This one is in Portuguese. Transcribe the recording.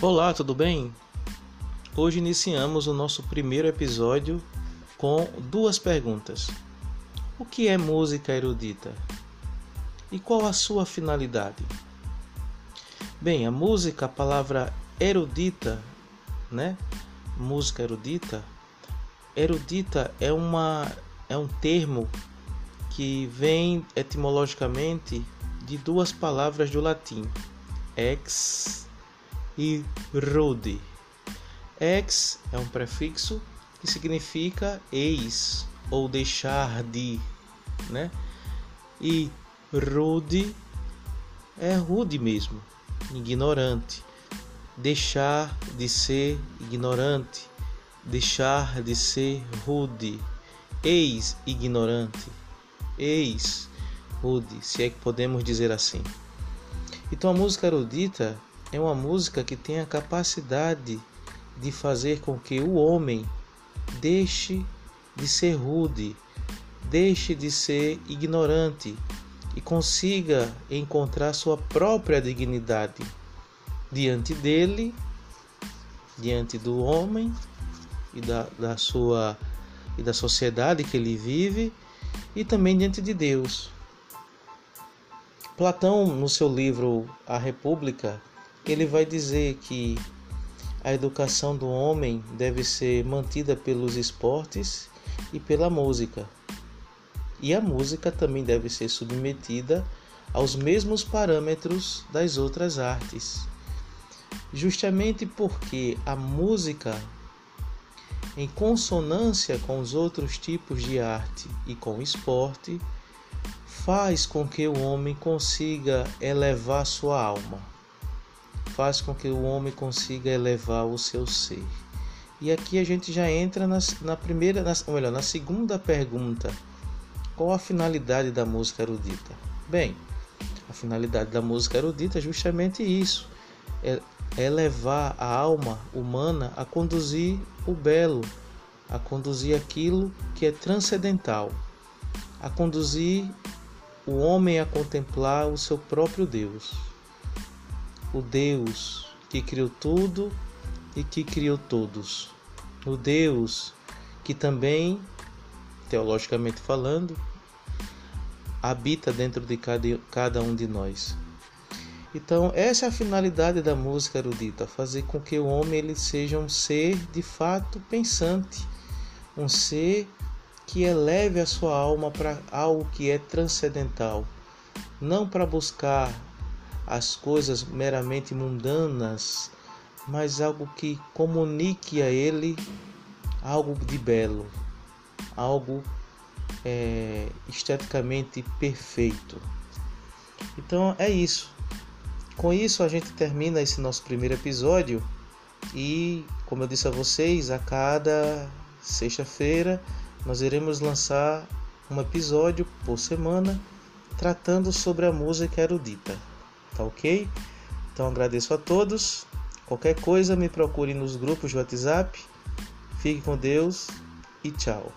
Olá, tudo bem? Hoje iniciamos o nosso primeiro episódio com duas perguntas. O que é música erudita? E qual a sua finalidade? Bem, a música, a palavra erudita, né? Música erudita. Erudita é uma é um termo que vem etimologicamente de duas palavras do latim, ex e rude. Ex é um prefixo que significa eis ou deixar de, né? E rude é rude mesmo, ignorante. Deixar de ser ignorante, deixar de ser rude, ex ignorante, ex rude, se é que podemos dizer assim. Então a música erudita é uma música que tem a capacidade de fazer com que o homem deixe de ser rude, deixe de ser ignorante e consiga encontrar sua própria dignidade diante dele, diante do homem e da, da sua e da sociedade que ele vive e também diante de Deus. Platão, no seu livro A República, ele vai dizer que a educação do homem deve ser mantida pelos esportes e pela música. E a música também deve ser submetida aos mesmos parâmetros das outras artes. Justamente porque a música, em consonância com os outros tipos de arte e com o esporte, faz com que o homem consiga elevar sua alma faz com que o homem consiga elevar o seu ser. E aqui a gente já entra na, na primeira, na, ou melhor, na segunda pergunta: qual a finalidade da música erudita? Bem, a finalidade da música erudita é justamente isso: é, é levar a alma humana a conduzir o belo, a conduzir aquilo que é transcendental, a conduzir o homem a contemplar o seu próprio Deus o Deus que criou tudo e que criou todos. O Deus que também, teologicamente falando, habita dentro de cada, um de nós. Então, essa é a finalidade da música erudita, fazer com que o homem ele seja um ser de fato pensante, um ser que eleve a sua alma para algo que é transcendental, não para buscar as coisas meramente mundanas, mas algo que comunique a ele algo de belo, algo é, esteticamente perfeito. Então é isso. Com isso a gente termina esse nosso primeiro episódio e, como eu disse a vocês, a cada sexta-feira nós iremos lançar um episódio por semana tratando sobre a música erudita tá ok? Então agradeço a todos. Qualquer coisa me procure nos grupos de WhatsApp. Fique com Deus e tchau.